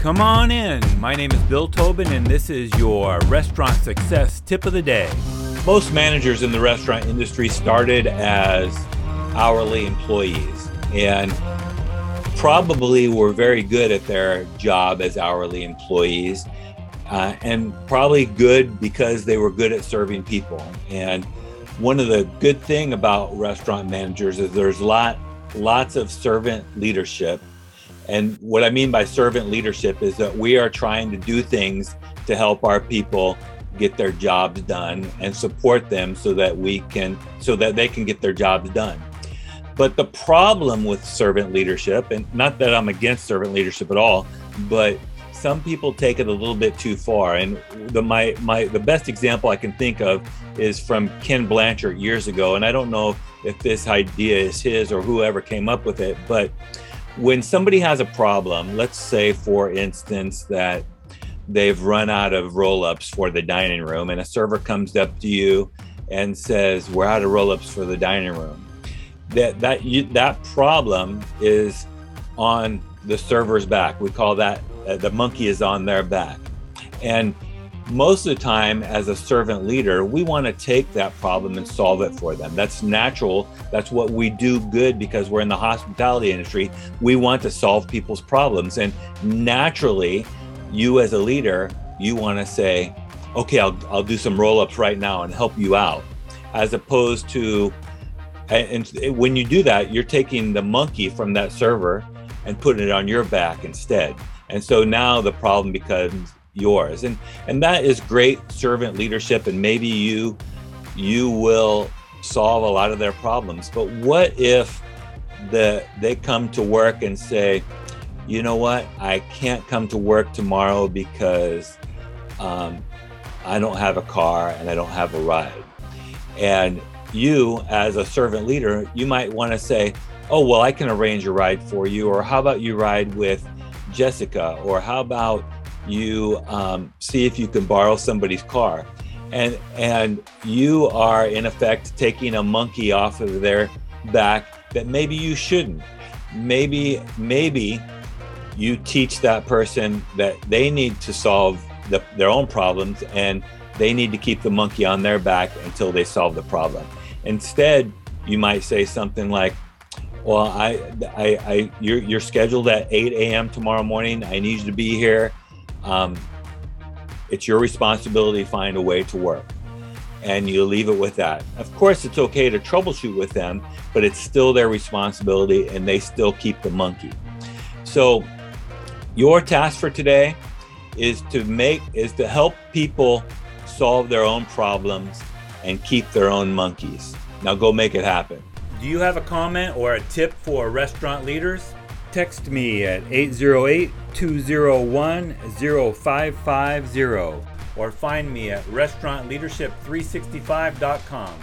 Come on in. My name is Bill Tobin, and this is your restaurant success tip of the day. Most managers in the restaurant industry started as hourly employees and probably were very good at their job as hourly employees uh, and probably good because they were good at serving people. And one of the good thing about restaurant managers is there's lot lots of servant leadership and what I mean by servant leadership is that we are trying to do things to help our people get their jobs done and support them so that we can so that they can get their jobs done. But the problem with servant leadership and not that I'm against servant leadership at all, but some people take it a little bit too far and the my my the best example I can think of is from Ken Blanchard years ago and I don't know if this idea is his or whoever came up with it, but when somebody has a problem, let's say, for instance, that they've run out of roll ups for the dining room, and a server comes up to you and says, We're out of roll ups for the dining room. That, that, you, that problem is on the server's back. We call that uh, the monkey is on their back. And most of the time as a servant leader we want to take that problem and solve it for them. That's natural. That's what we do good because we're in the hospitality industry. We want to solve people's problems. And naturally you as a leader you want to say okay I'll, I'll do some roll-ups right now and help you out. As opposed to and when you do that you're taking the monkey from that server and putting it on your back instead. And so now the problem becomes yours. And and that is great servant leadership and maybe you you will solve a lot of their problems. But what if the they come to work and say you know what? I can't come to work tomorrow because um, i don't have a car and i don't have a ride. And you as a servant leader you might want to say oh well i can arrange a ride for you or how about you ride with jessica? Or how about you um, see if you can borrow somebody's car. And and you are in effect taking a monkey off of their back that maybe you shouldn't. Maybe maybe you teach that person that they need to solve the, their own problems and they need to keep the monkey on their back until they solve the problem. Instead you might say something like well i i, I you're, you're scheduled at 8 a.m tomorrow morning. I need you to be here um, it's your responsibility to find a way to work. And you leave it with that. Of course, it's okay to troubleshoot with them, but it's still their responsibility and they still keep the monkey. So, your task for today is to make is to help people solve their own problems and keep their own monkeys. Now go make it happen. Do you have a comment or a tip for restaurant leaders? Text me at 808 201 0550 or find me at restaurantleadership365.com.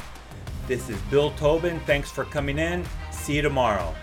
This is Bill Tobin. Thanks for coming in. See you tomorrow.